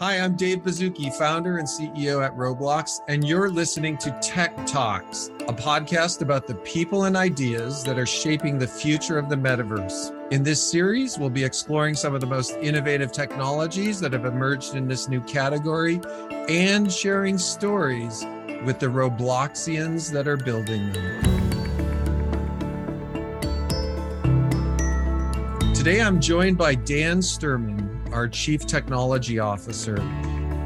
Hi, I'm Dave Baszucki, founder and CEO at Roblox, and you're listening to Tech Talks, a podcast about the people and ideas that are shaping the future of the metaverse. In this series, we'll be exploring some of the most innovative technologies that have emerged in this new category and sharing stories with the Robloxians that are building them. Today, I'm joined by Dan Sturman our Chief Technology Officer.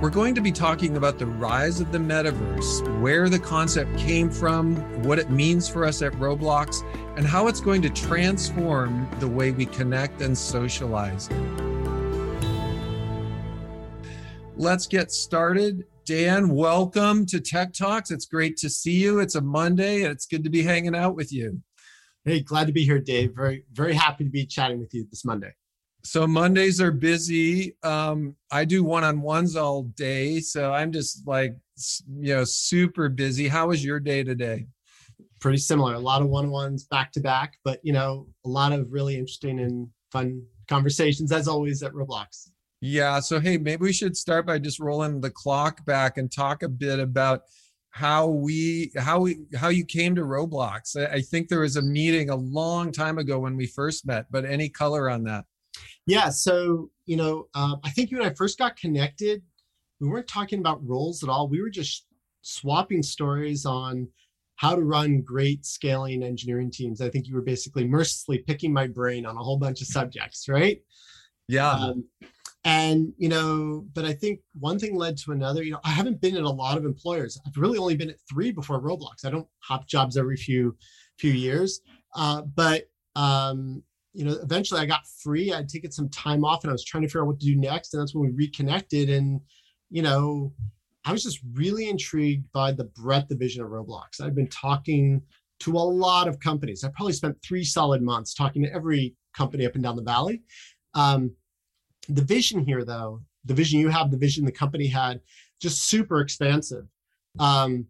We're going to be talking about the rise of the metaverse, where the concept came from, what it means for us at Roblox, and how it's going to transform the way we connect and socialize. Let's get started. Dan, welcome to Tech Talks. It's great to see you. It's a Monday and it's good to be hanging out with you. Hey, glad to be here, Dave. Very, very happy to be chatting with you this Monday so mondays are busy. Um i do one-on-ones all day. So i'm just like you know super busy. How was your day today? Pretty similar. A lot of one-on-ones back to back but you know a lot of really interesting and fun conversations as always at roblox. Yeah. So hey maybe we should start by just rolling the clock back and talk a bit about how we how we how you came to roblox. I think there was a meeting a long time ago when we first met but any color on that yeah. So, you know, um, I think you and I first got connected. We weren't talking about roles at all. We were just swapping stories on how to run great scaling engineering teams. I think you were basically mercilessly picking my brain on a whole bunch of subjects, right? Yeah. Um, and you know, but I think one thing led to another. You know, I haven't been at a lot of employers. I've really only been at three before Roblox. I don't hop jobs every few few years. Uh, but um, you know, eventually I got free. I'd taken some time off and I was trying to figure out what to do next. And that's when we reconnected. And, you know, I was just really intrigued by the breadth of vision of Roblox. I've been talking to a lot of companies. I probably spent three solid months talking to every company up and down the valley. Um, the vision here, though, the vision you have, the vision the company had, just super expansive. Um,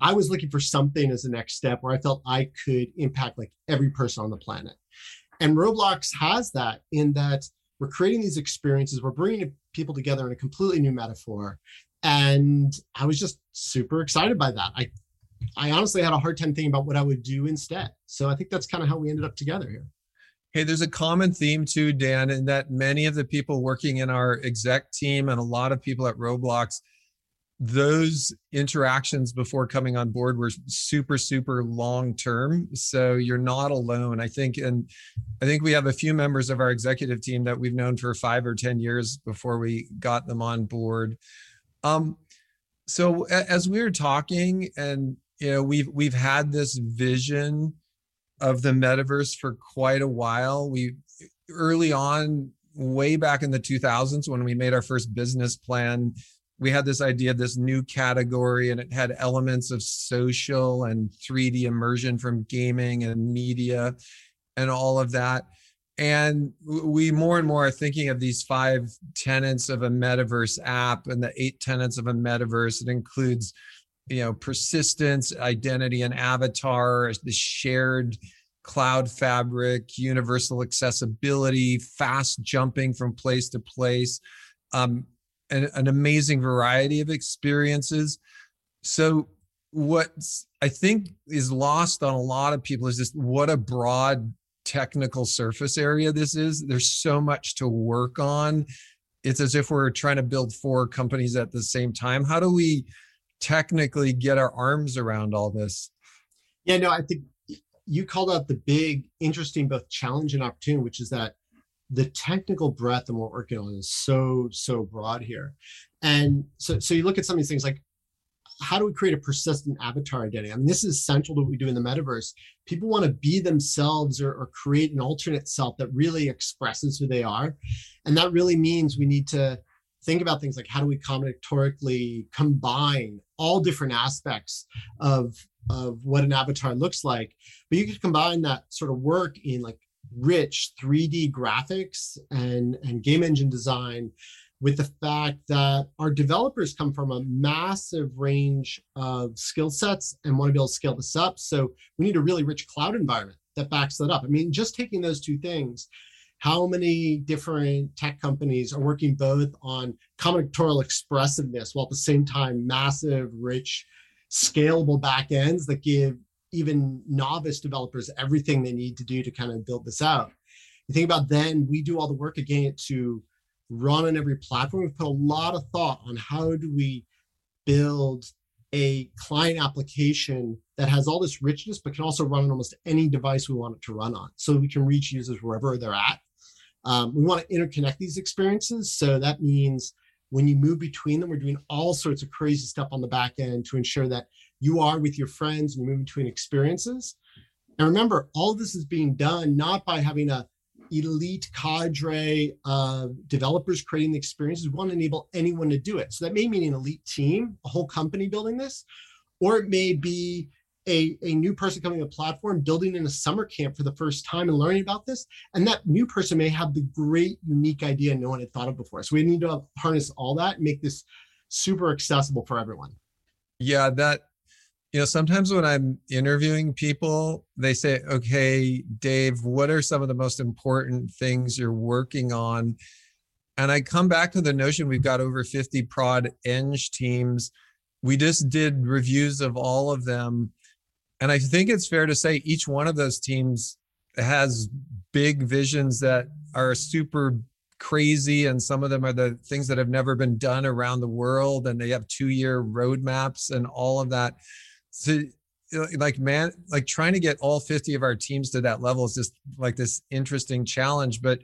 I was looking for something as the next step where I felt I could impact like every person on the planet. And Roblox has that in that we're creating these experiences, we're bringing people together in a completely new metaphor. And I was just super excited by that. I, I honestly had a hard time thinking about what I would do instead. So I think that's kind of how we ended up together here. Hey, there's a common theme too, Dan, in that many of the people working in our exec team and a lot of people at Roblox those interactions before coming on board were super super long term so you're not alone i think. And i think we have a few members of our executive team that we've known for five or ten years before we got them on board. Um so as we were talking and you know we've we've had this vision of the metaverse for quite a while. We early on way back in the 2000s when we made our first business plan we had this idea of this new category and it had elements of social and 3D immersion from gaming and media and all of that. And we more and more are thinking of these five tenets of a metaverse app and the eight tenets of a metaverse. It includes, you know, persistence, identity, and avatar, the shared cloud fabric, universal accessibility, fast jumping from place to place. Um, an, an amazing variety of experiences. So what I think is lost on a lot of people is just what a broad technical surface area this is. There's so much to work on. It's as if we're trying to build four companies at the same time. How do we technically get our arms around all this? Yeah, no, I think you called out the big, interesting both challenge and opportunity, which is that the technical breadth of what we're working on is so so broad here. And so so you look at some of these things like how do we create a persistent avatar identity? I mean this is central to what we do in the metaverse. People want to be themselves or, or create an alternate self that really expresses who they are. And that really means we need to think about things like how do we combinatorically combine all different aspects of of what an avatar looks like. But you could combine that sort of work in like rich 3D graphics and, and game engine design with the fact that our developers come from a massive range of skill sets and want to be able to scale this up. So we need a really rich cloud environment that backs that up. I mean, just taking those two things, how many different tech companies are working both on combinatorial expressiveness while at the same time massive, rich, scalable backends that give even novice developers everything they need to do to kind of build this out. You think about then we do all the work again to run on every platform. We've put a lot of thought on how do we build a client application that has all this richness, but can also run on almost any device we want it to run on. So we can reach users wherever they're at. Um, we want to interconnect these experiences. So that means when you move between them, we're doing all sorts of crazy stuff on the back end to ensure that you are with your friends and you move between experiences. And remember, all this is being done not by having a elite cadre of developers creating the experiences. We want to enable anyone to do it. So that may mean an elite team, a whole company building this, or it may be a, a new person coming to the platform, building in a summer camp for the first time and learning about this. And that new person may have the great, unique idea no one had thought of before. So we need to harness all that and make this super accessible for everyone. Yeah, that you know, sometimes when I'm interviewing people, they say, okay, Dave, what are some of the most important things you're working on? And I come back to the notion we've got over 50 prod eng teams. We just did reviews of all of them. And I think it's fair to say each one of those teams has big visions that are super crazy and some of them are the things that have never been done around the world and they have two year roadmaps and all of that so like man like trying to get all 50 of our teams to that level is just like this interesting challenge but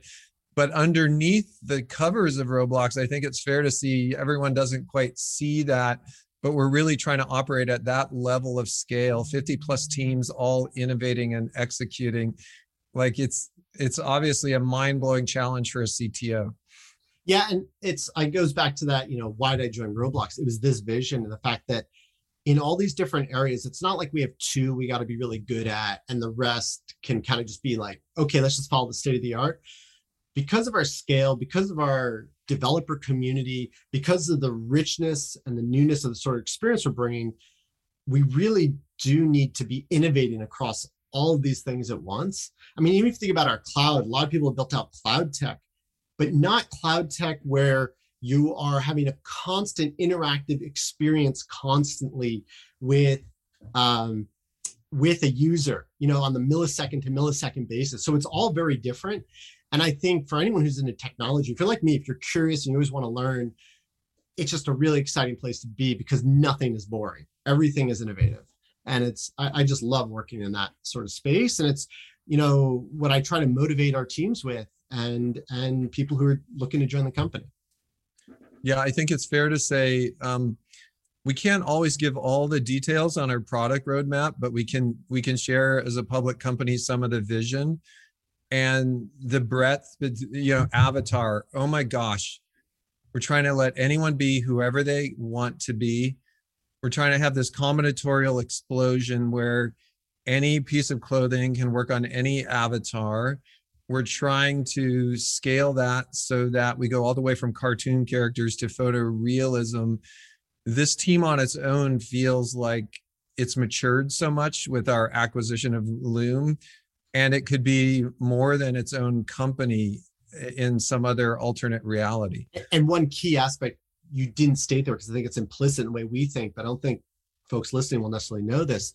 but underneath the covers of roblox i think it's fair to see everyone doesn't quite see that but we're really trying to operate at that level of scale 50 plus teams all innovating and executing. Like it's it's obviously a mind-blowing challenge for a cto yeah and it's it goes back to that you know why did i join roblox? It was this vision and the fact that in all these different areas, it's not like we have two we got to be really good at, and the rest can kind of just be like, okay, let's just follow the state of the art. Because of our scale, because of our developer community, because of the richness and the newness of the sort of experience we're bringing, we really do need to be innovating across all of these things at once. I mean, even if you think about our cloud, a lot of people have built out cloud tech, but not cloud tech where you are having a constant interactive experience constantly with um, with a user you know on the millisecond to millisecond basis. So it's all very different. And i think for anyone who's into technology if you're like me if you're curious and you always want to learn it's just a really exciting place to be because nothing is boring. Everything is innovative. And it's I, I just love working in that sort of space. And it's you know what i try to motivate our teams with and and people who are looking to join the company yeah, I think it's fair to say um, we can't always give all the details on our product roadmap, but we can we can share as a public company some of the vision and the breadth. You know, Avatar. Oh my gosh, we're trying to let anyone be whoever they want to be. We're trying to have this combinatorial explosion where any piece of clothing can work on any avatar we're trying to scale that so that we go all the way from cartoon characters to photorealism. This team on its own feels like it's matured so much with our acquisition of Loom, and it could be more than its own company in some other alternate reality. And one key aspect you didn't state there because I think it's implicit in the way we think, but I don't think folks listening will necessarily know this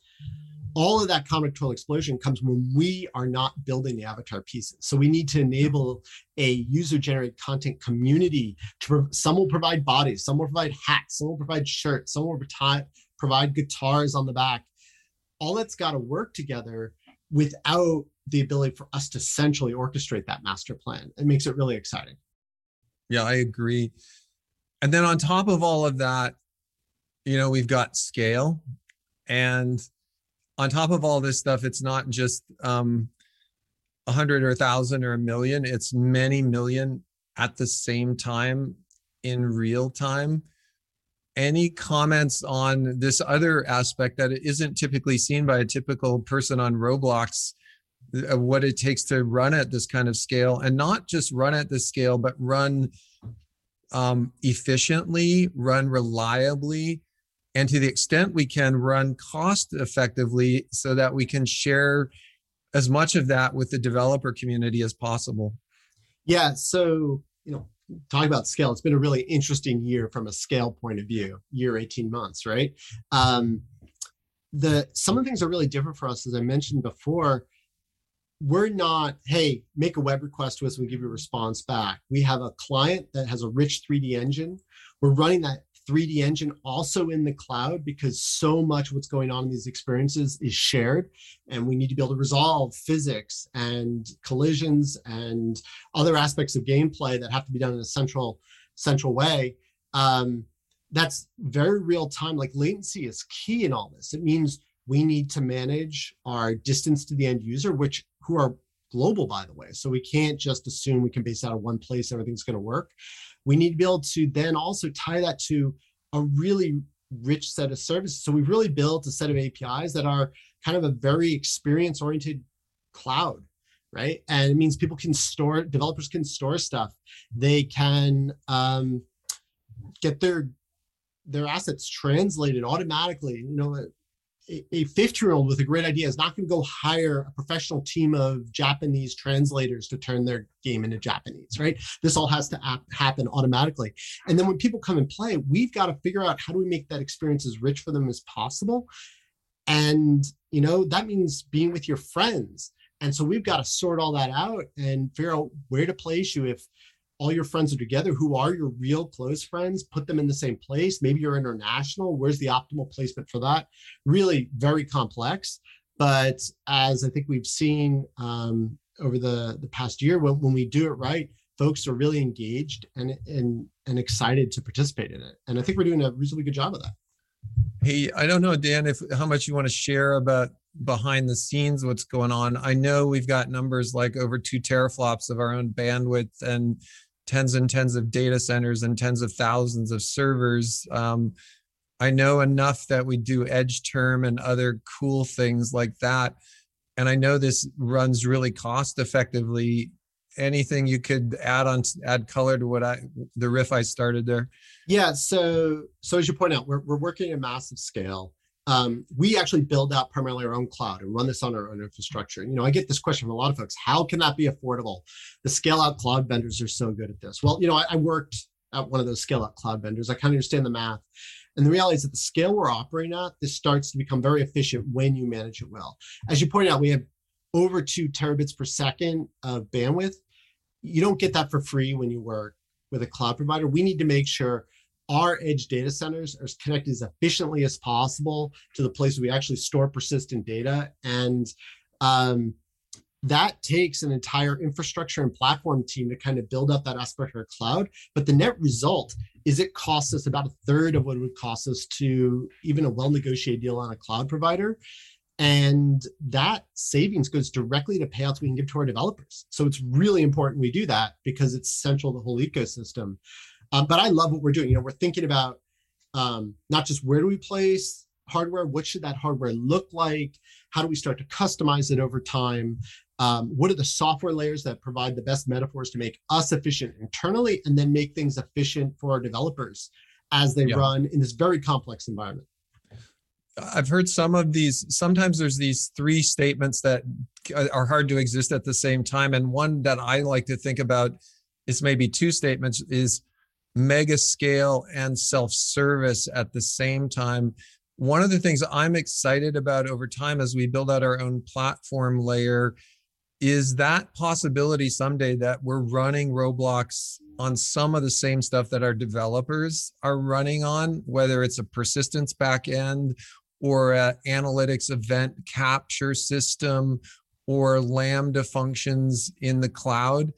all of that combinatorial explosion comes when we are not building the avatar pieces. So we need to enable a user-generated content community. To some will provide bodies, some will provide hats, some will provide shirts, some will provide guitars on the back. All that's got to work together without the ability for us to centrally orchestrate that master plan. It makes it really exciting. Yeah, I agree. And then on top of all of that, you know, we've got scale and on top of all this stuff, it's not just um, a hundred or a thousand or a million. It's many million at the same time in real time. Any comments on this other aspect that isn't typically seen by a typical person on Roblox? Uh, what it takes to run at this kind of scale, and not just run at this scale, but run um, efficiently, run reliably, and to the extent we can run cost effectively so that we can share as much of that with the developer community as possible Yeah. So, you know, talk about scale. It's been a really interesting year from a scale point of view, year 18 months, right? Um, the some of the things are really different for us, as I mentioned before. We're not, hey, make a web request to us, we give you a response back. We have a client that has a rich 3D engine. We're running that 3D engine also in the cloud because so much what's going on in these experiences is shared. And we need to be able to resolve physics and collisions and other aspects of gameplay that have to be done in a central central way. Um, that's very real time. Like latency is key in all this. It means we need to manage our distance to the end user which who are global by the way. So we can't just assume we can base out of one place everything's going to work we need to be able to then also tie that to a really rich set of services. So we've really built a set of APIs that are kind of a very experience oriented cloud, right? And it means people can store, developers can store stuff. They can um, get their their assets translated automatically. You know, a 50 year old with a great idea is not going to go hire a professional team of Japanese translators to turn their game into Japanese, right? This all has to ap- happen automatically. And then when people come and play, we've got to figure out how do we make that experience as rich for them as possible. And, you know, that means being with your friends. And so we've got to sort all that out and figure out where to place you if all your friends are together who are your real close friends put them in the same place. Maybe you're international. Where's the optimal placement for that? Really very complex. But as i think we've seen um, over the the past year when, when we do it right folks are really engaged and and and excited to participate in it. And i think we're doing a reasonably good job of that. Hey i don't know dan if how much you want to share about behind the scenes what's going on. I know we've got numbers like over two teraflops of our own bandwidth and tens and tens of data centers and tens of thousands of servers. Um, I know enough that we do edge term and other cool things like that. And I know this runs really cost effectively. Anything you could add on, add color to what I, the riff I started there? Yeah. So, so as you point out, we're, we're working at massive scale um, we actually build out primarily our own cloud and run this on our own infrastructure. You know, I get this question from a lot of folks: How can that be affordable? The scale-out cloud vendors are so good at this. Well, you know, I, I worked at one of those scale-out cloud vendors. I kind of understand the math, and the reality is that the scale we're operating at, this starts to become very efficient when you manage it well. As you pointed out, we have over two terabits per second of bandwidth. You don't get that for free when you work with a cloud provider. We need to make sure our edge data centers are connected as efficiently as possible to the place we actually store persistent data. And um, that takes an entire infrastructure and platform team to kind of build up that aspect of our cloud. But the net result is it costs us about a third of what it would cost us to even a well negotiated deal on a cloud provider. And that savings goes directly to payouts we can give to our developers. So it's really important we do that because it's central to the whole ecosystem. Um, but I love what we're doing. You know, we're thinking about um, not just where do we place hardware, what should that hardware look like? How do we start to customize it over time? Um, what are the software layers that provide the best metaphors to make us efficient internally and then make things efficient for our developers as they yeah. run in this very complex environment? I've heard some of these. Sometimes there's these three statements that are hard to exist at the same time. And one that I like to think about is maybe two statements is mega scale and self service at the same time. One of the things I'm excited about over time as we build out our own platform layer is that possibility someday that we're running Roblox on some of the same stuff that our developers are running on, whether it's a persistence backend or an analytics event capture system or Lambda functions in the cloud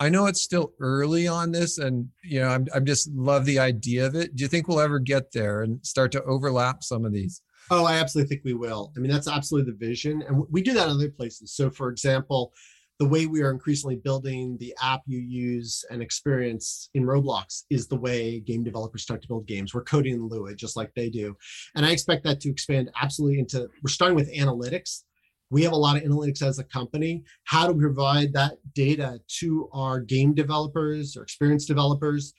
I know it's still early on this, and you know, I'm I'm just love the idea of it. Do you think we'll ever get there and start to overlap some of these? Oh, I absolutely think we will. I mean, that's absolutely the vision, and we do that in other places. So, for example, the way we are increasingly building the app you use and experience in Roblox is the way game developers start to build games. We're coding in Lua just like they do, and I expect that to expand absolutely into. We're starting with analytics we have a lot of analytics as a company. How do we provide that data to our game developers or experience developers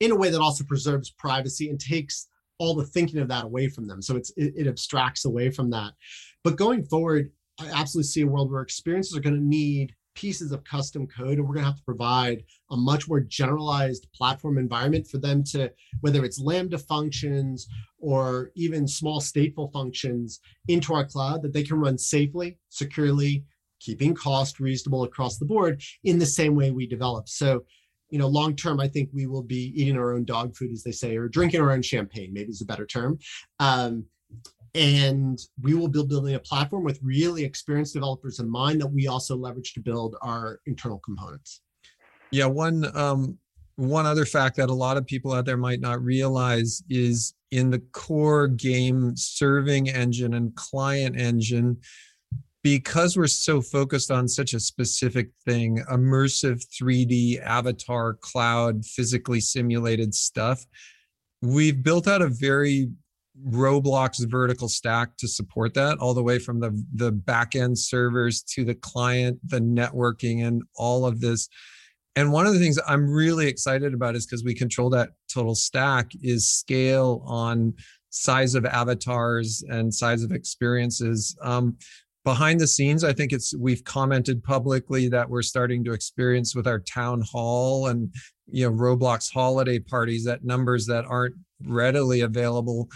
in a way that also preserves privacy and takes all the thinking of that away from them? So it's it, it abstracts away from that. But going forward, I absolutely see a world where experiences are going to need pieces of custom code and we're going to have to provide a much more generalized platform environment for them to whether it's lambda functions or even small stateful functions into our cloud that they can run safely securely keeping cost reasonable across the board in the same way we develop. So you know long term i think we will be eating our own dog food as they say or drinking our own champagne maybe is a better term. Um, and we will be building a platform with really experienced developers in mind that we also leverage to build our internal components. Yeah one um one other fact that a lot of people out there might not realize is in the core game serving engine and client engine because we're so focused on such a specific thing immersive 3d avatar cloud physically simulated stuff we've built out a very Roblox vertical stack to support that, all the way from the the backend servers to the client, the networking, and all of this. And one of the things I'm really excited about is because we control that total stack is scale on size of avatars and size of experiences. Um, behind the scenes, I think it's we've commented publicly that we're starting to experience with our town hall and you know Roblox holiday parties that numbers that aren't readily available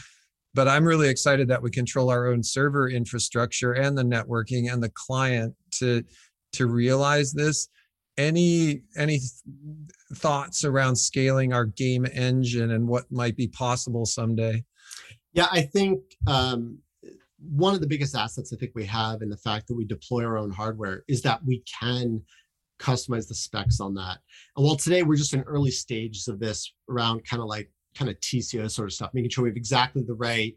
but I'm really excited that we control our own server infrastructure and the networking and the client to to realize this. Any any thoughts around scaling our game engine and what might be possible someday? Yeah, I think um, one of the biggest assets I think we have in the fact that we deploy our own hardware is that we can customize the specs on that. And while today we're just in early stages of this around kind of like kind of TCO sort of stuff, making sure we have exactly the right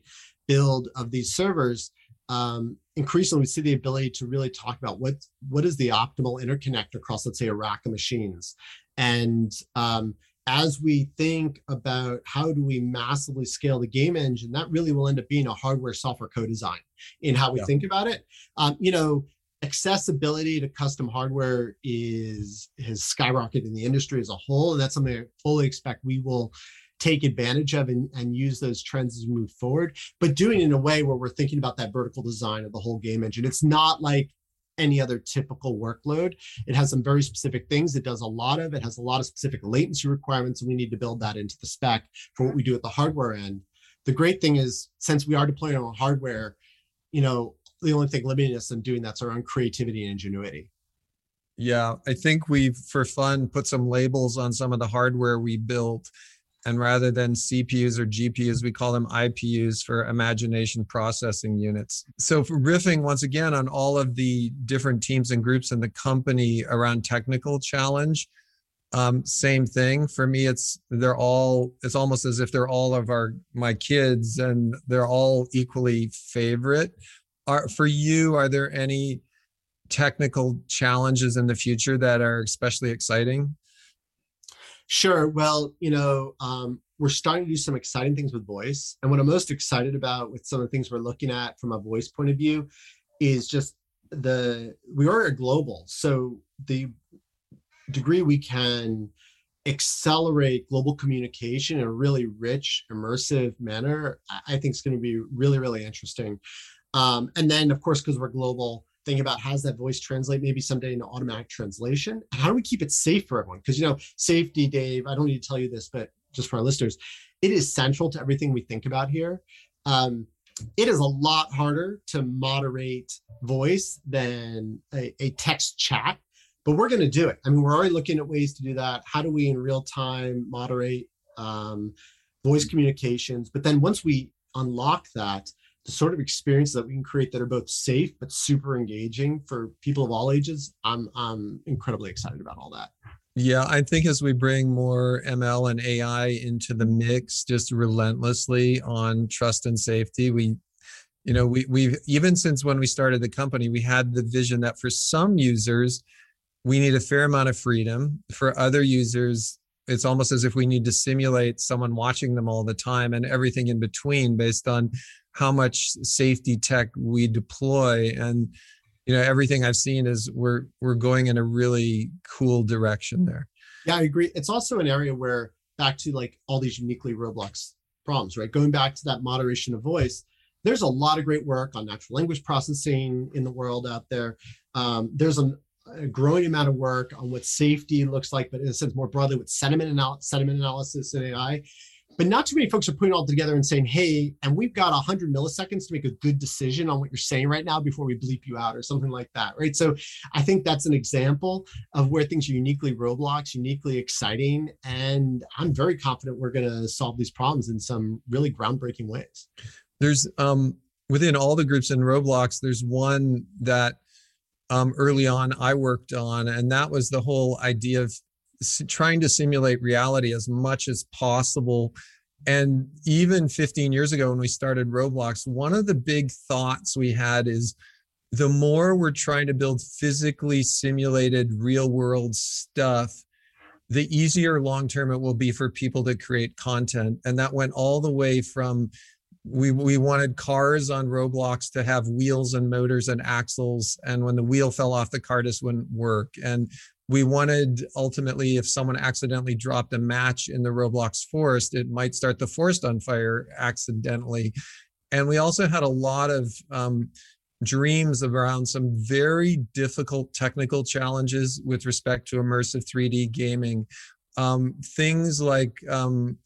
build of these servers. Um, increasingly, we see the ability to really talk about what what is the optimal interconnect across, let's say, a rack of machines. And um, as we think about how do we massively scale the game engine, that really will end up being a hardware software co-design in how we yeah. think about it. Um, you know, accessibility to custom hardware is has skyrocketed in the industry as a whole, and that's something I fully expect we will take advantage of and, and use those trends as we move forward, but doing it in a way where we're thinking about that vertical design of the whole game engine. It's not like any other typical workload. It has some very specific things. It does a lot of. It has a lot of specific latency requirements, and we need to build that into the spec for what we do at the hardware end. The great thing is, since we are deploying on hardware, you know, the only thing limiting us in doing that's our own creativity and ingenuity. Yeah, I think we've, for fun, put some labels on some of the hardware we built and rather than CPUs or GPUs, we call them IPUs for imagination processing units. So, riffing once again on all of the different teams and groups in the company around technical challenge, um, same thing for me. It's they're all. It's almost as if they're all of our my kids, and they're all equally favorite. Are for you? Are there any technical challenges in the future that are especially exciting? Sure. Well, you know, um, we're starting to do some exciting things with voice. And what I'm most excited about with some of the things we're looking at from a voice point of view is just the we are global. So the degree we can accelerate global communication in a really rich, immersive manner, I think is going to be really, really interesting. Um, and then, of course, because we're global, think about how does that voice translate maybe someday into automatic translation? How do we keep it safe for everyone? Because you know safety dave i don't need to tell you this but just for our listeners it is central to everything we think about here. Um, it is a lot harder to moderate voice than a, a text chat but we're going to do it. I mean we're already looking at ways to do that. How do we in real time moderate um, voice communications? But then once we unlock that the sort of experiences that we can create that are both safe but super engaging for people of all ages i'm i'm incredibly excited about all that. Yeah i think as we bring more ml and ai into the mix just relentlessly on trust and safety we you know we we've even since when we started the company we had the vision that for some users we need a fair amount of freedom. For other users it's almost as if we need to simulate someone watching them all the time and everything in between based on how much safety tech we deploy. And you know everything i've seen is we're we're going in a really cool direction there. Yeah i agree. It's also an area where back to like all these uniquely roblox problems right? Going back to that moderation of voice there's a lot of great work on natural language processing in the world out there. Um, there's an a growing amount of work on what safety looks like, but in a sense more broadly with sentiment, anal- sentiment analysis and AI. But not too many folks are putting all together and saying, hey, and we've got 100 milliseconds to make a good decision on what you're saying right now before we bleep you out or something like that, right? So I think that's an example of where things are uniquely Roblox, uniquely exciting. And I'm very confident we're going to solve these problems in some really groundbreaking ways. There's um, within all the groups in Roblox, there's one that um, early on I worked on, and that was the whole idea of trying to simulate reality as much as possible. And even 15 years ago, when we started Roblox, one of the big thoughts we had is the more we're trying to build physically simulated real world stuff, the easier long term it will be for people to create content. And that went all the way from we we wanted cars on Roblox to have wheels and motors and axles, and when the wheel fell off, the car just wouldn't work. And we wanted ultimately, if someone accidentally dropped a match in the Roblox forest, it might start the forest on fire accidentally. And we also had a lot of um, dreams around some very difficult technical challenges with respect to immersive 3D gaming. Um, things like um,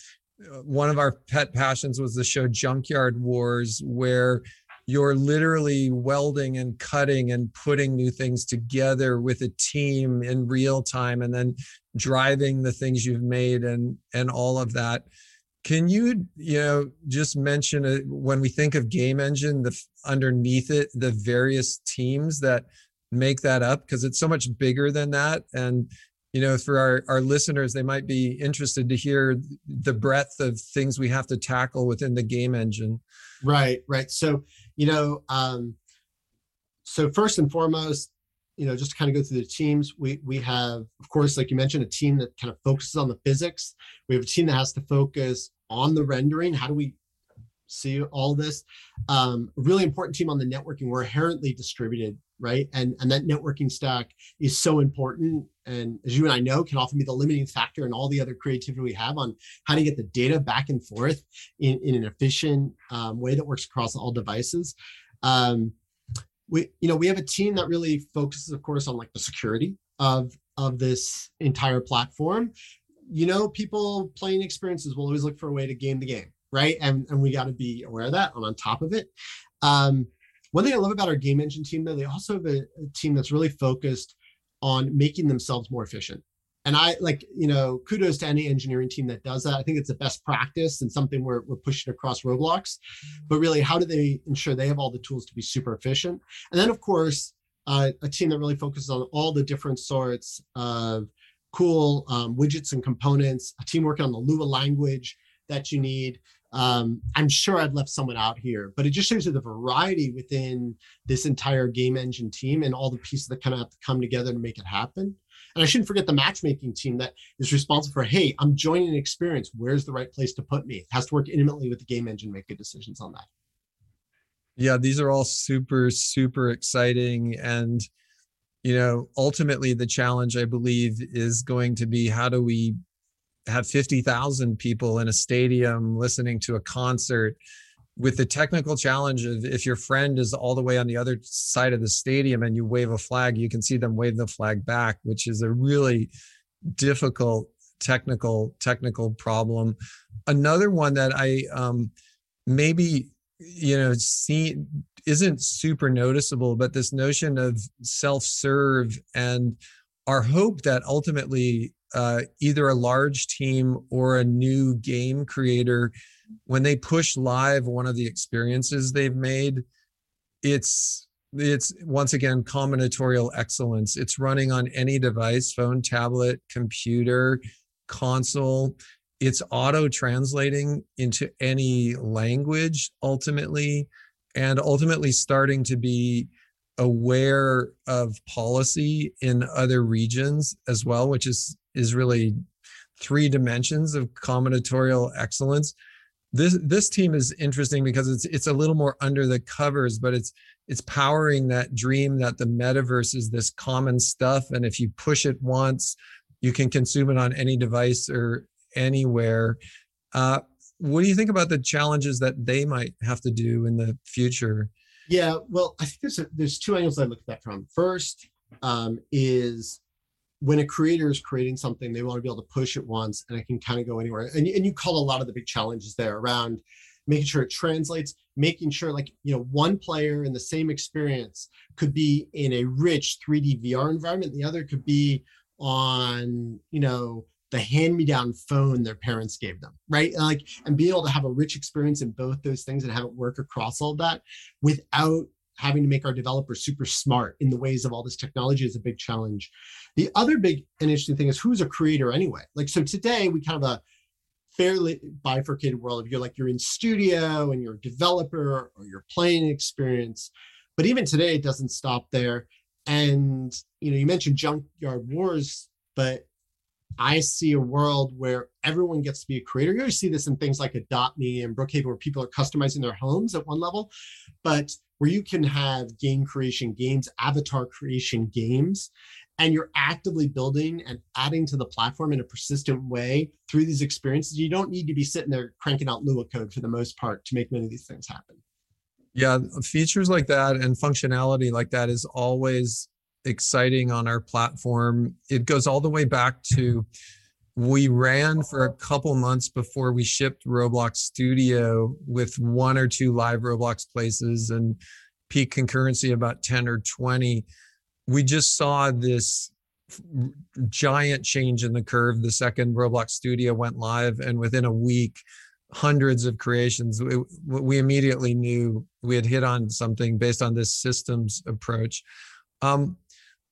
one of our pet passions was the show Junkyard Wars, where you're literally welding and cutting and putting new things together with a team in real time and then driving the things you've made and and all of that. Can you you know just mention a, when we think of game engine the underneath it the various teams that make that up? Because it's so much bigger than that and you know for our, our listeners they might be interested to hear the breadth of things we have to tackle within the game engine right right so you know, um, so first and foremost, you know, just to kind of go through the teams, we we have, of course, like you mentioned, a team that kind of focuses on the physics. We have a team that has to focus on the rendering. How do we see all this? Um, really important team on the networking. We're inherently distributed, right? And and that networking stack is so important. And as you and I know, can often be the limiting factor in all the other creativity we have on how to get the data back and forth in, in an efficient um, way that works across all devices. Um, we, you know, we have a team that really focuses, of course, on like the security of of this entire platform. You know, people playing experiences will always look for a way to game the game, right? And and we got to be aware of that and on top of it. Um, one thing I love about our game engine team, though, they also have a, a team that's really focused on making themselves more efficient. And I like, you know, kudos to any engineering team that does that. I think it's a best practice and something we're, we're pushing across Roblox. But really, how do they ensure they have all the tools to be super efficient? And then, of course, uh, a team that really focuses on all the different sorts of cool um, widgets and components, a team working on the Lua language that you need, um, I'm sure I've left someone out here, but it just shows you the variety within this entire game engine team and all the pieces that kind of have to come together to make it happen. And I shouldn't forget the matchmaking team that is responsible for, hey, I'm joining an experience. Where's the right place to put me? It has to work intimately with the game engine, make good decisions on that. Yeah, these are all super, super exciting. And, you know, ultimately the challenge, I believe, is going to be how do we have 50,000 people in a stadium listening to a concert with the technical challenge of if your friend is all the way on the other side of the stadium and you wave a flag, you can see them wave the flag back, which is a really difficult technical technical problem. Another one that I um, maybe you know see isn't super noticeable, but this notion of self-serve and our hope that ultimately uh, either a large team or a new game creator, when they push live one of the experiences they've made, it's it's once again combinatorial excellence. It's running on any device, phone, tablet, computer, console. It's auto translating into any language ultimately, and ultimately starting to be aware of policy in other regions as well, which is is really three dimensions of combinatorial excellence. This this team is interesting because it's it's a little more under the covers, but it's it's powering that dream that the metaverse is this common stuff, and if you push it once, you can consume it on any device or anywhere. Uh, what do you think about the challenges that they might have to do in the future? Yeah, well, I think there's a, there's two angles I look at that from. First, um, is when a creator is creating something, they want to be able to push it once and it can kind of go anywhere. And, and you call a lot of the big challenges there around making sure it translates, making sure like, you know, one player in the same experience could be in a rich 3D VR environment. The other could be on, you know, the hand-me-down phone their parents gave them, right? Like, and be able to have a rich experience in both those things and have it work across all that without having to make our developers super smart in the ways of all this technology is a big challenge. The other big and interesting thing is who's a creator anyway? Like, so today we kind of a fairly bifurcated world of you're like you're in studio and you're a developer or you're playing experience. But even today, it doesn't stop there. And you know, you mentioned junkyard wars, but I see a world where everyone gets to be a creator. You always see this in things like Adopt Me and Brookhaven, where people are customizing their homes at one level, but where you can have game creation games, avatar creation games, and you're actively building and adding to the platform in a persistent way through these experiences. You don't need to be sitting there cranking out Lua code for the most part to make many of these things happen. Yeah, features like that and functionality like that is always exciting on our platform. It goes all the way back to we ran for a couple months before we shipped Roblox Studio with one or two live Roblox places and peak concurrency about 10 or 20. We just saw this giant change in the curve the second Roblox Studio went live, and within a week, hundreds of creations. We, we immediately knew we had hit on something based on this systems approach. Um,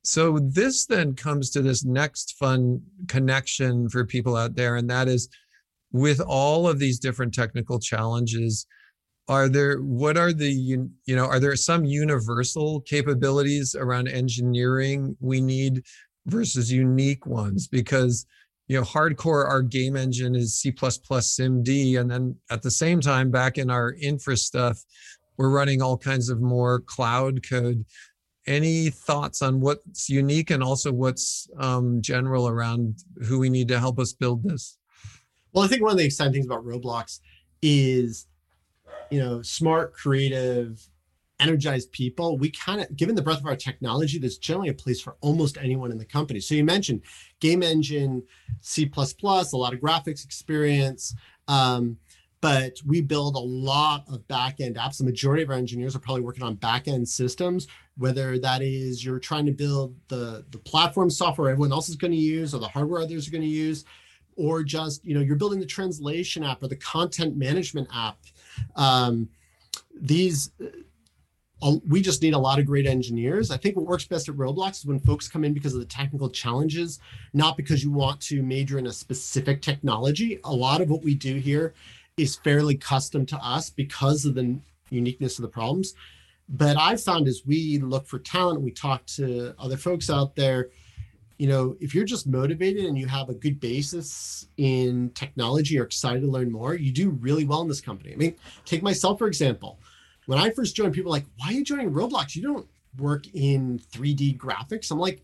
so this then comes to this next fun connection for people out there, and that is with all of these different technical challenges, are there what are the you know are there some universal capabilities around engineering we need versus unique ones? Because you know hardcore our game engine is c++ simd and then at the same time back in our infra stuff we're running all kinds of more cloud code any thoughts on what's unique and also what's um, general around who we need to help us build this? Well, I think one of the exciting things about Roblox is, you know, smart, creative, energized people. We kind of, given the breadth of our technology, there's generally a place for almost anyone in the company. So you mentioned game engine, C++, a lot of graphics experience. Um, but we build a lot of backend apps. The majority of our engineers are probably working on backend systems, whether that is you're trying to build the, the platform software everyone else is going to use or the hardware others are going to use, or just, you know, you're building the translation app or the content management app. Um, these, uh, we just need a lot of great engineers. I think what works best at Roblox is when folks come in because of the technical challenges, not because you want to major in a specific technology. A lot of what we do here is fairly custom to us because of the uniqueness of the problems. But I've found as we look for talent, we talk to other folks out there, you know, if you're just motivated and you have a good basis in technology or excited to learn more, you do really well in this company. I mean, take myself, for example. When I first joined, people like, why are you joining Roblox? You don't work in 3D graphics. I'm like,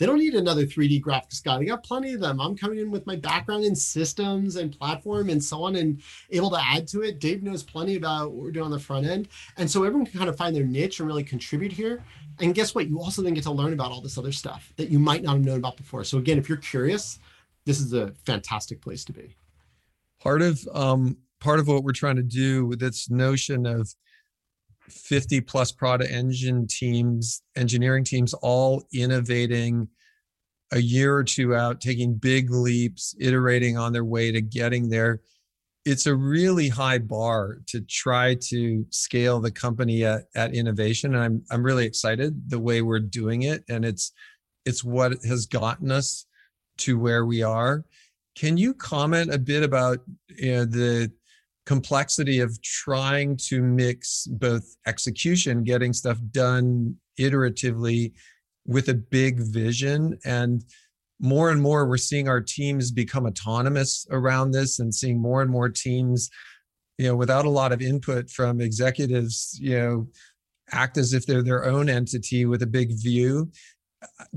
they don't need another 3D graphics guy. They got plenty of them. I'm coming in with my background in systems and platform and so on and able to add to it. Dave knows plenty about what we're doing on the front end. And so everyone can kind of find their niche and really contribute here. And guess what? You also then get to learn about all this other stuff that you might not have known about before. So again, if you're curious, this is a fantastic place to be. Part of um, part of what we're trying to do with this notion of 50 plus product engine teams, engineering teams, all innovating a year or two out, taking big leaps, iterating on their way to getting there. It's a really high bar to try to scale the company at, at innovation. And I'm I'm really excited the way we're doing it. And it's it's what has gotten us to where we are. Can you comment a bit about you know, the complexity of trying to mix both execution, getting stuff done iteratively with a big vision and more and more we're seeing our teams become autonomous around this and seeing more and more teams you know without a lot of input from executives you know act as if they're their own entity with a big view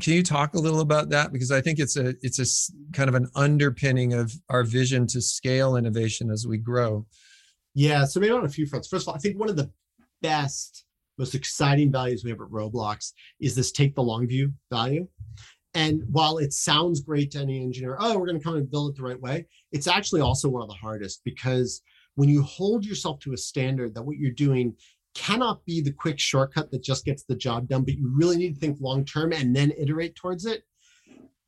can you talk a little about that because i think it's a it's a kind of an underpinning of our vision to scale innovation as we grow yeah, so maybe on a few fronts. First of all, I think one of the best most exciting values we have at Roblox is this take the long view value. And while it sounds great to any engineer, oh, we're going to come and build it the right way, it's actually also one of the hardest because when you hold yourself to a standard that what you're doing cannot be the quick shortcut that just gets the job done, but you really need to think long term and then iterate towards it,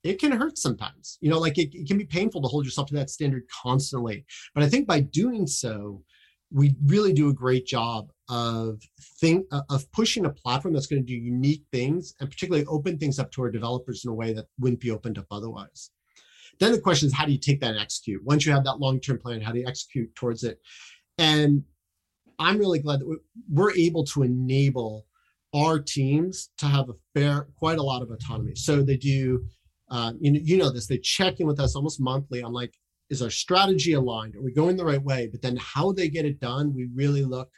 it can hurt sometimes. You know, like it, it, can be painful to hold yourself to that standard constantly. But I think by doing so, we really do a great job of think uh, of pushing a platform that's going to do unique things and particularly open things up to our developers in a way that wouldn't be opened up otherwise. Then the question is, how do you take that and execute? Once you have that long-term plan, how do you execute towards it? And I'm really glad that we're able to enable our teams to have a fair, quite a lot of autonomy. So they do, uh, you know, you know this. They check in with us almost monthly on like, is our strategy aligned? Are we going the right way? But then how they get it done, we really look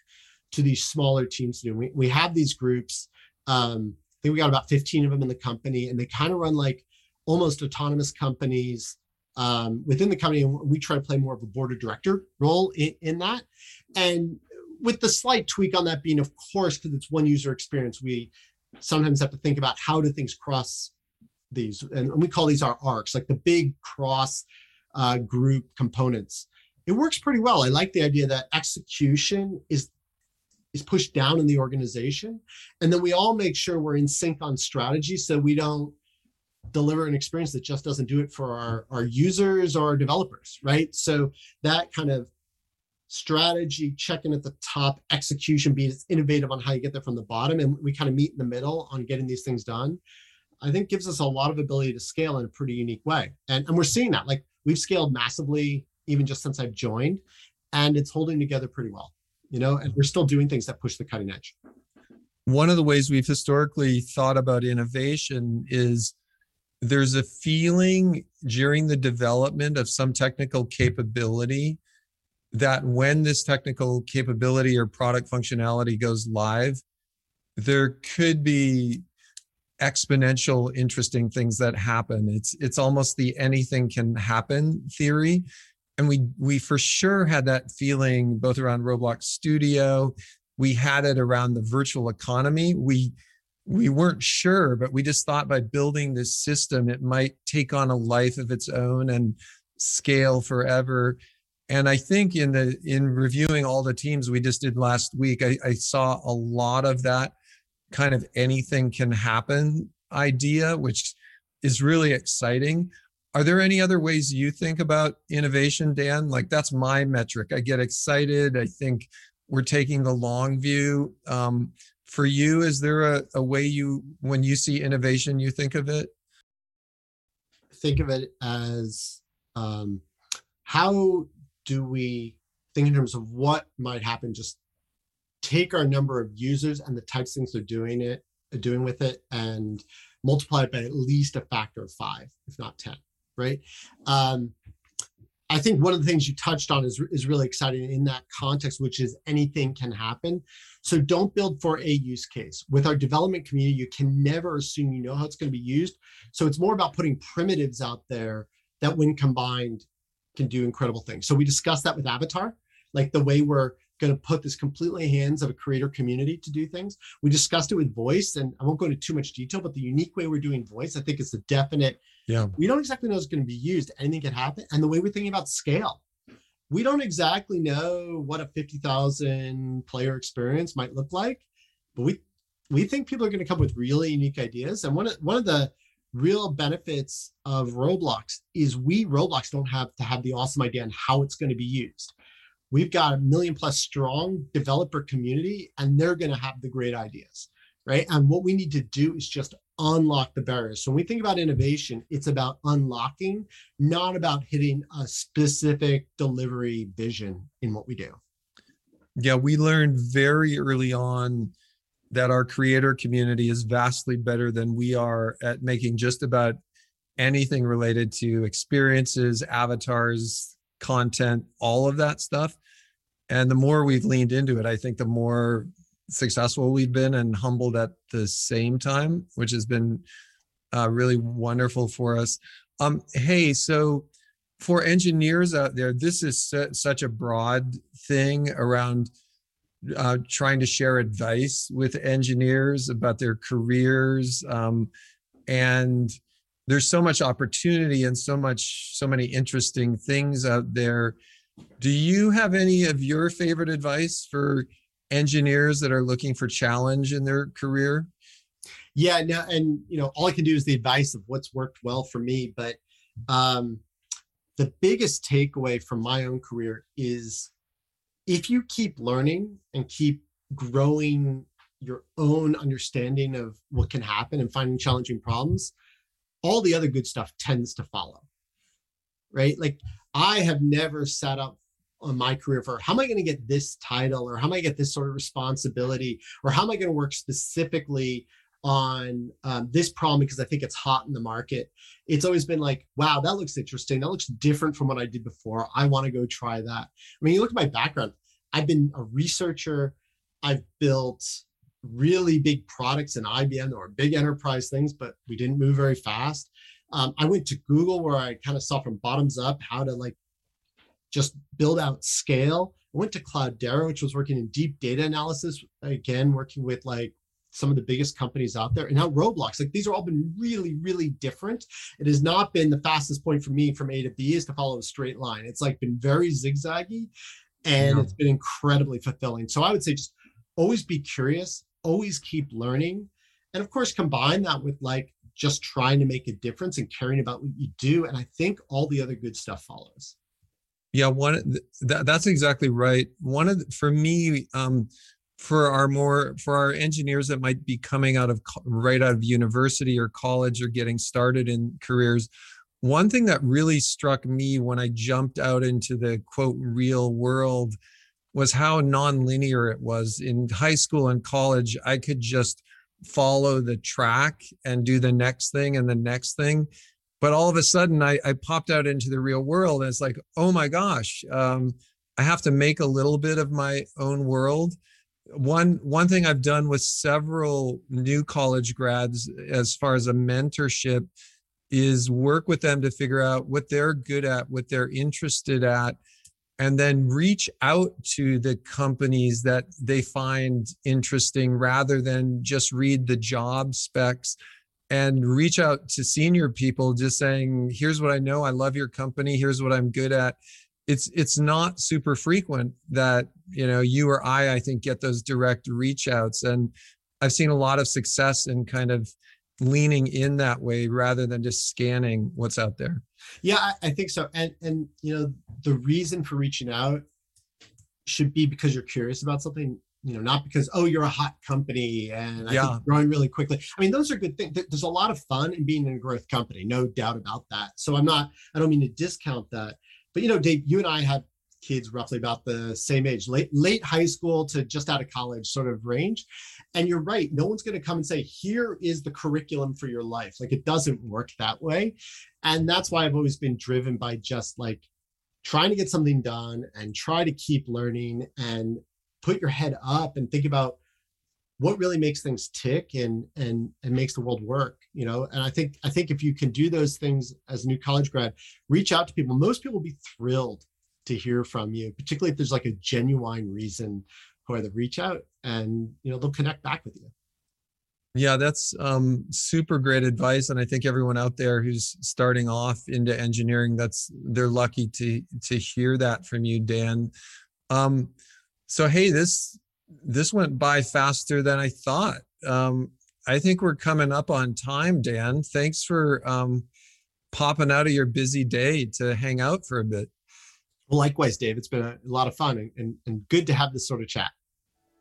to these smaller teams to do. We, we have these groups. Um, I think we got about 15 of them in the company, and they kind of run like almost autonomous companies um, within the company. And we try to play more of a board of director role in, in that. And with the slight tweak on that being, of course, because it's one user experience, we sometimes have to think about how do things cross these, and we call these our arcs, like the big cross uh, group components. It works pretty well. I like the idea that execution is is pushed down in the organization, and then we all make sure we're in sync on strategy, so we don't deliver an experience that just doesn't do it for our, our users or our developers, right? So that kind of strategy, checking at the top, execution, being innovative on how you get there from the bottom, and we kind of meet in the middle on getting these things done. I think gives us a lot of ability to scale in a pretty unique way. And, and we're seeing that. Like we've scaled massively even just since I've joined, and it's holding together pretty well. You know, and we're still doing things that push the cutting edge. One of the ways we've historically thought about innovation is there's a feeling during the development of some technical capability that when this technical capability or product functionality goes live, there could be exponential interesting things that happen. It's it's almost the anything can happen theory. And we we for sure had that feeling both around Roblox Studio. We had it around the virtual economy. We we weren't sure, but we just thought by building this system, it might take on a life of its own and scale forever and I think in the in reviewing all the teams we just did last week, I, I saw a lot of that kind of anything can happen idea, which is really exciting. Are there any other ways you think about innovation, Dan? Like that's my metric. I get excited. I think we're taking the long view. Um, for you, is there a, a way you, when you see innovation, you think of it? Think of it as um, how do we think in terms of what might happen? Just take our number of users and the types of things they're doing it, doing with it, and multiply it by at least a factor of five, if not 10, right? Um, I think one of the things you touched on is, is really exciting in that context, which is anything can happen. So don't build for a use case. With our development community, you can never assume you know how it's going to be used. So it's more about putting primitives out there that when combined can do incredible things. So we discussed that with Avatar, like the way we're going to put this completely in hands of a creator community to do things. We discussed it with voice, and I won't go into too much detail, but the unique way we're doing voice, I think, is a definite. Yeah. We don't exactly know it's going to be used. Anything can happen, and the way we're thinking about scale, we don't exactly know what a fifty thousand player experience might look like, but we we think people are going to come with really unique ideas. And one of one of the real benefits of Roblox is we Roblox don't have to have the awesome idea on how it's going to be used. We've got a million plus strong developer community and they're going to have the great ideas, right? And what we need to do is just unlock the barriers. So when we think about innovation, it's about unlocking, not about hitting a specific delivery vision in what we do. Yeah, we learned very early on that our creator community is vastly better than we are at making just about anything related to experiences, avatars, content, all of that stuff. And the more we've leaned into it, I think the more successful we've been and humbled at the same time, which has been uh, really wonderful for us. Um, hey, so for engineers out there, this is su- such a broad thing around uh, trying to share advice with engineers about their careers. Um, and there's so much opportunity and so much, so many interesting things out there. Do you have any of your favorite advice for engineers that are looking for challenge in their career? Yeah, no, and you know, all I can do is the advice of what's worked well for me. But um, the biggest takeaway from my own career is if you keep learning and keep growing your own understanding of what can happen and finding challenging problems, all the other good stuff tends to follow. Right? Like I have never set up on my career for how am I going to get this title or how am I going to get this sort of responsibility or how am I going to work specifically on um, this problem because I think it's hot in the market. It's always been like, wow, that looks interesting. That looks different from what I did before. I want to go try that. I mean, you look at my background, I've been a researcher, I've built really big products in IBM or big enterprise things, but we didn't move very fast. Um, I went to Google where I kind of saw from bottoms up how to like just build out scale. I went to Cloudera, which was working in deep data analysis, again, working with like some of the biggest companies out there. And now roblox like these are all been really really different. It has not been the fastest point for me from a to b is to follow a straight line. It's like been very zigzaggy and yeah. it's been incredibly fulfilling. So i would say just always be curious always keep learning and of course combine that with like just trying to make a difference and caring about what you do and i think all the other good stuff follows. Yeah one that, that's exactly right. One of the, for me um for our more for our engineers that might be coming out of right out of university or college or getting started in careers one thing that really struck me when i jumped out into the quote real world was how nonlinear it was. In high school and college i could just follow the track and do the next thing and the next thing. But all of a sudden i, I popped out into the real world and it's like oh my gosh um, i have to make a little bit of my own world one one thing I've done with several new college grads as far as a mentorship is work with them to figure out what they're good at, what they're interested at, and then reach out to the companies that they find interesting rather than just read the job specs and reach out to senior people just saying here's what i know. I love your company. Here's what i'm good at it's it's not super frequent that you know you or i i think get those direct reach outs. And i've seen a lot of success in kind of leaning in that way rather than just scanning what's out there. Yeah I, I think so. And and you know the reason for reaching out should be because you're curious about something you know not because oh you're a hot company and I yeah. growing really quickly. I mean those are good things there's a lot of fun in being in a growth company no doubt about that. So i'm not i don't mean to discount that but you know, Dave, you and I have kids roughly about the same age, late late high school to just out of college sort of range. And you're right, no one's going to come and say, here is the curriculum for your life. Like it doesn't work that way. And that's why I've always been driven by just like trying to get something done and try to keep learning and put your head up and think about what really makes things tick and and and makes the world work you know? And i think i think if you can do those things as a new college grad reach out to people. Most people will be thrilled to hear from you particularly if there's like a genuine reason for the reach out and you know they'll connect back with you. Yeah that's um, super great advice and i think everyone out there who's starting off into engineering that's they're lucky to to hear that from you dan. Um, so hey this this went by faster than I thought. Um, I think we're coming up on time, Dan. Thanks for um, popping out of your busy day to hang out for a bit. Well, likewise, Dave. It's been a lot of fun and, and, and good to have this sort of chat.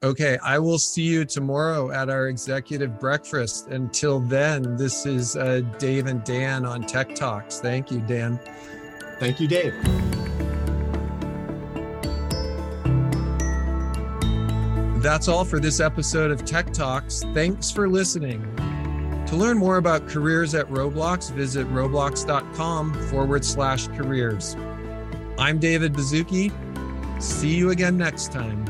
Okay, I will see you tomorrow at our executive breakfast. Until then, this is uh, Dave and Dan on Tech Talks. Thank you, Dan. Thank you, Dave. That's all for this episode of Tech Talks. Thanks for listening. To learn more about careers at Roblox, visit roblox.com forward slash careers. I'm David Baszucki. See you again next time.